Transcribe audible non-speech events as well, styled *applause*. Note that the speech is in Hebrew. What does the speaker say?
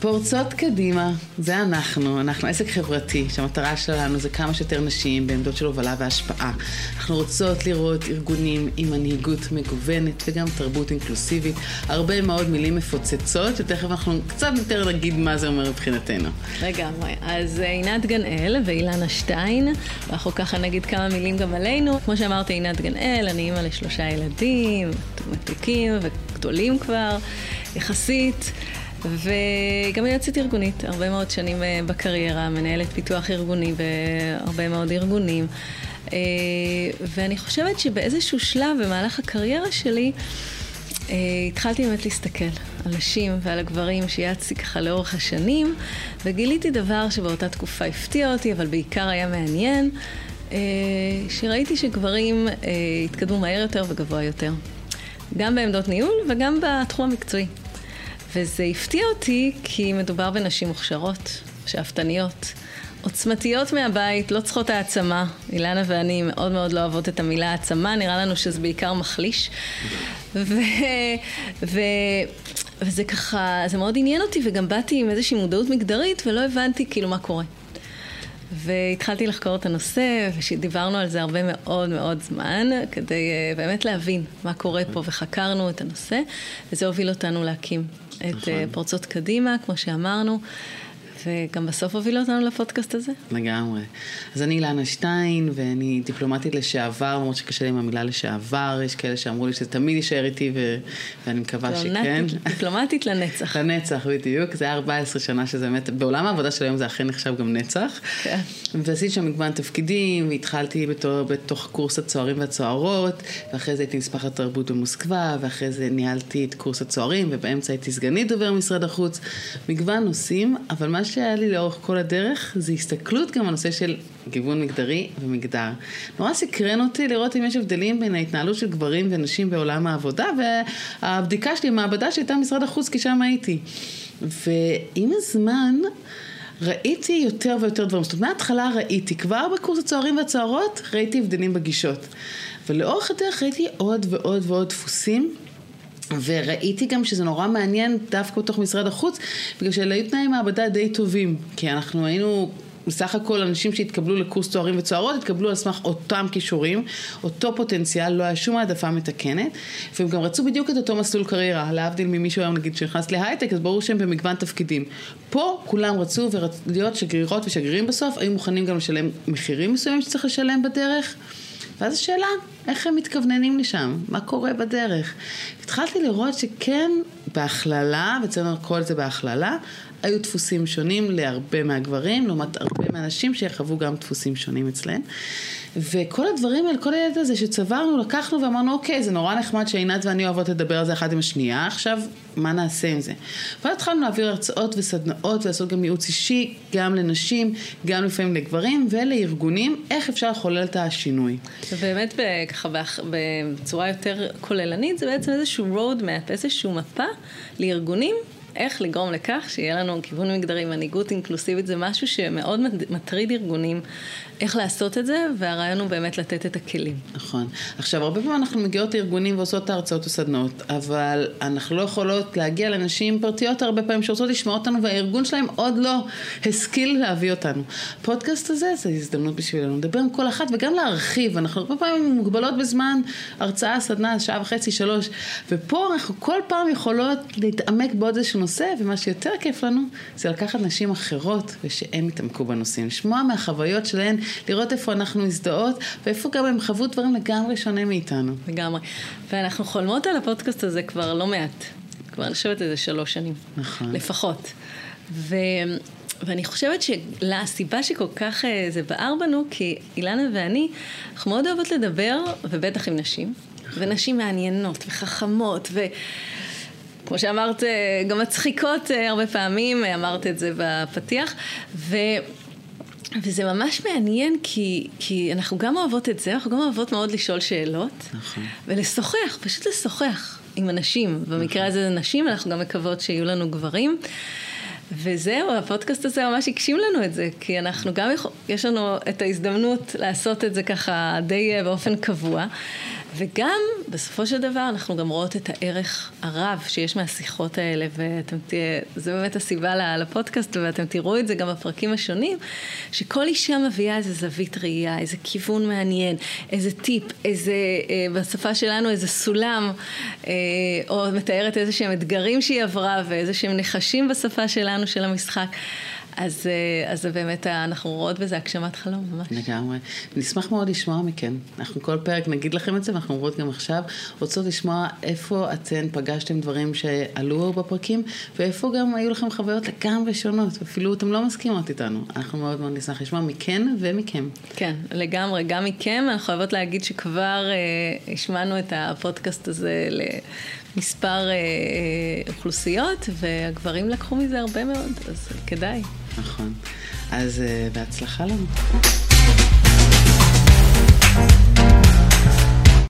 פורצות קדימה, זה אנחנו, אנחנו עסק חברתי, שהמטרה שלנו זה כמה שיותר נשים בעמדות של הובלה והשפעה. אנחנו רוצות לראות ארגונים עם מנהיגות מגוונת וגם תרבות אינקלוסיבית, הרבה מאוד מילים מפוצצות, שתכף אנחנו קצת יותר נגיד מה זה אומר מבחינתנו. לגמרי, אז אה, עינת גנאל ואילנה שטיין, ואנחנו ככה נגיד כמה מילים גם עלינו. כמו שאמרתי, עינת גנאל, אני אימא לשלושה ילדים, מתוקים וגדולים כבר, יחסית. וגם יועצת ארגונית, הרבה מאוד שנים אה, בקריירה, מנהלת פיתוח ארגוני בהרבה מאוד ארגונים. אה, ואני חושבת שבאיזשהו שלב במהלך הקריירה שלי, אה, התחלתי באמת להסתכל על נשים ועל הגברים שיעצתי ככה לאורך השנים, וגיליתי דבר שבאותה תקופה הפתיע אותי, אבל בעיקר היה מעניין, שראיתי שגברים התקדמו מהר יותר וגבוה יותר. גם בעמדות ניהול וגם בתחום המקצועי. וזה הפתיע אותי כי מדובר בנשים מוכשרות, שאפתניות, עוצמתיות מהבית, לא צריכות העצמה. אילנה ואני מאוד מאוד לא אוהבות את המילה העצמה, נראה לנו שזה בעיקר מחליש. ו... ו... וזה ככה, זה מאוד עניין אותי, וגם באתי עם איזושהי מודעות מגדרית, ולא הבנתי כאילו מה קורה. והתחלתי לחקור את הנושא, ודיברנו על זה הרבה מאוד מאוד זמן, כדי uh, באמת להבין מה קורה פה, וחקרנו את הנושא, וזה הוביל אותנו להקים את uh, פורצות קדימה, כמו שאמרנו. וגם בסוף הוביל אותנו לפודקאסט הזה. לגמרי. אז אני אילנה שטיין, ואני דיפלומטית לשעבר, למרות שקשה לי עם המילה לשעבר, יש כאלה שאמרו לי שזה תמיד יישאר איתי, ו... ואני מקווה שכן. דיפלומטית לנצח. *laughs* לנצח, בדיוק. זה היה 14 שנה שזה באמת, בעולם העבודה של היום זה אכן נחשב גם נצח. כן. ועשיתי שם מגוון תפקידים, והתחלתי בתור, בתוך קורס הצוערים והצוערות, ואחרי זה הייתי נספחת תרבות במוסקבה, ואחרי זה ניהלתי את קורס הצוערים, ובאמצע הייתי סגנית דובר משרד החוץ. מגוון נושאים, אבל מה שהיה לי לאורך כל הדרך זה הסתכלות גם על נושא של גיוון מגדרי ומגדר. נורא סקרן אותי לראות אם יש הבדלים בין ההתנהלות של גברים ונשים בעולם העבודה, והבדיקה שלי, המעבדה שהייתה משרד החוץ, כי שם הייתי. ועם הזמן... ראיתי יותר ויותר דברים, זאת אומרת מההתחלה ראיתי, כבר בקורס הצוערים והצוערות ראיתי הבדלים בגישות. ולאורך הדרך ראיתי עוד ועוד ועוד דפוסים וראיתי גם שזה נורא מעניין דווקא בתוך משרד החוץ, בגלל שאלה היו תנאי מעבדה די טובים, כי אנחנו היינו בסך הכל אנשים שהתקבלו לקורס צוערים וצוערות, התקבלו על סמך אותם כישורים, אותו פוטנציאל, לא היה שום העדפה מתקנת, והם גם רצו בדיוק את אותו מסלול קריירה, להבדיל ממישהו היום נגיד שנכנס להייטק, אז ברור שהם במגוון תפקידים. פה כולם רצו להיות שגרירות ושגרירים בסוף, היו מוכנים גם לשלם מחירים מסוימים שצריך לשלם בדרך. ואז השאלה, איך הם מתכווננים לשם? מה קורה בדרך? התחלתי לראות שכן, בהכללה, וצריך לקרוא לזה בהכללה, היו דפוסים שונים להרבה מהגברים, לעומת הרבה מהנשים שיחוו גם דפוסים שונים אצלן. וכל הדברים האלה, כל הידע הזה שצברנו, לקחנו ואמרנו, אוקיי, זה נורא נחמד שעינת ואני אוהבות לדבר על זה אחת עם השנייה, עכשיו, מה נעשה עם זה? ואז התחלנו להעביר הרצאות וסדנאות ולעשות גם ייעוץ אישי, גם לנשים, גם לפעמים לגברים ולארגונים, איך אפשר לחולל את השינוי. ובאמת, ככה, בצורה יותר כוללנית, זה בעצם איזשהו road map, איזשהו מפה לארגונים איך לגרום לכך שיהיה לנו כיוון מגדרי, מנהיגות אינקלוסיבית, זה משהו שמאוד מטריד ארגונים, איך לעשות את זה, והרעיון הוא באמת לתת את הכלים. נכון. עכשיו, הרבה פעמים אנחנו מגיעות לארגונים ועושות את ההרצאות וסדנות, אבל אנחנו לא יכולות להגיע לנשים פרטיות הרבה פעמים שרוצות לשמוע אותנו, והארגון שלהם עוד לא השכיל להביא אותנו. הפודקאסט הזה זה הזדמנות בשבילנו לדבר עם כל אחת וגם להרחיב, אנחנו הרבה פעמים מוגבלות בזמן הרצאה, סדנה, שעה וחצי, שלוש, ופה אנחנו כל פעם יכולות להתעמק בעוד איזשהו נושא, ומה שיותר כיף לנו זה לקחת נשים אחרות ושהן יתעמקו בנושאים, לשמוע מהחוויות שלהן, לראות איפה אנחנו מזדהות ואיפה גם הם חוו דברים לגמרי שונה מאיתנו. לגמרי. ואנחנו חולמות על הפודקאסט הזה כבר לא מעט. כבר לשבת איזה שלוש שנים. נכון. לפחות. ו... ואני חושבת שהסיבה שכל כך אה, זה בער בנו, כי אילנה ואני, אנחנו מאוד אוהבות לדבר, ובטח עם נשים, נכון. ונשים מעניינות וחכמות, ו... כמו שאמרת, אה, גם מצחיקות אה, הרבה פעמים, אה, אמרת את זה בפתיח, ו... וזה ממש מעניין כי, כי אנחנו גם אוהבות את זה, אנחנו גם אוהבות מאוד לשאול שאלות. נכון. ולשוחח, פשוט לשוחח עם אנשים. במקרה נכון. הזה נשים, אנחנו גם מקוות שיהיו לנו גברים. וזהו, הפודקאסט הזה ממש הגשים לנו את זה, כי אנחנו גם, יכול, יש לנו את ההזדמנות לעשות את זה ככה די באופן קבוע. וגם, בסופו של דבר, אנחנו גם רואות את הערך הרב שיש מהשיחות האלה, ואתם תהיה, זה באמת הסיבה לפודקאסט, ואתם תראו את זה גם בפרקים השונים, שכל אישה מביאה איזה זווית ראייה, איזה כיוון מעניין, איזה טיפ, איזה, אה, בשפה שלנו איזה סולם, אה, או מתארת איזה שהם אתגרים שהיא עברה, ואיזה שהם נחשים בשפה שלנו של המשחק. אז, אה, אז זה באמת, אנחנו רואות בזה הגשמת חלום, ממש. לגמרי. נשמח מאוד לשמוע מכן. אנחנו כל פרק נגיד לכם את זה, ואנחנו אומרות גם עכשיו, רוצות לשמוע איפה אתן פגשתם דברים שעלו בפרקים, ואיפה גם היו לכם חוויות לגמרי שונות, אפילו אתן לא מסכימות איתנו. אנחנו מאוד מאוד נשמח לשמוע מכן ומכם. כן, לגמרי, גם מכם. אנחנו חייבות להגיד שכבר אה, השמענו את הפודקאסט הזה למספר אה, אוכלוסיות, והגברים לקחו מזה הרבה מאוד, אז כדאי. נכון. אז uh, בהצלחה לנו.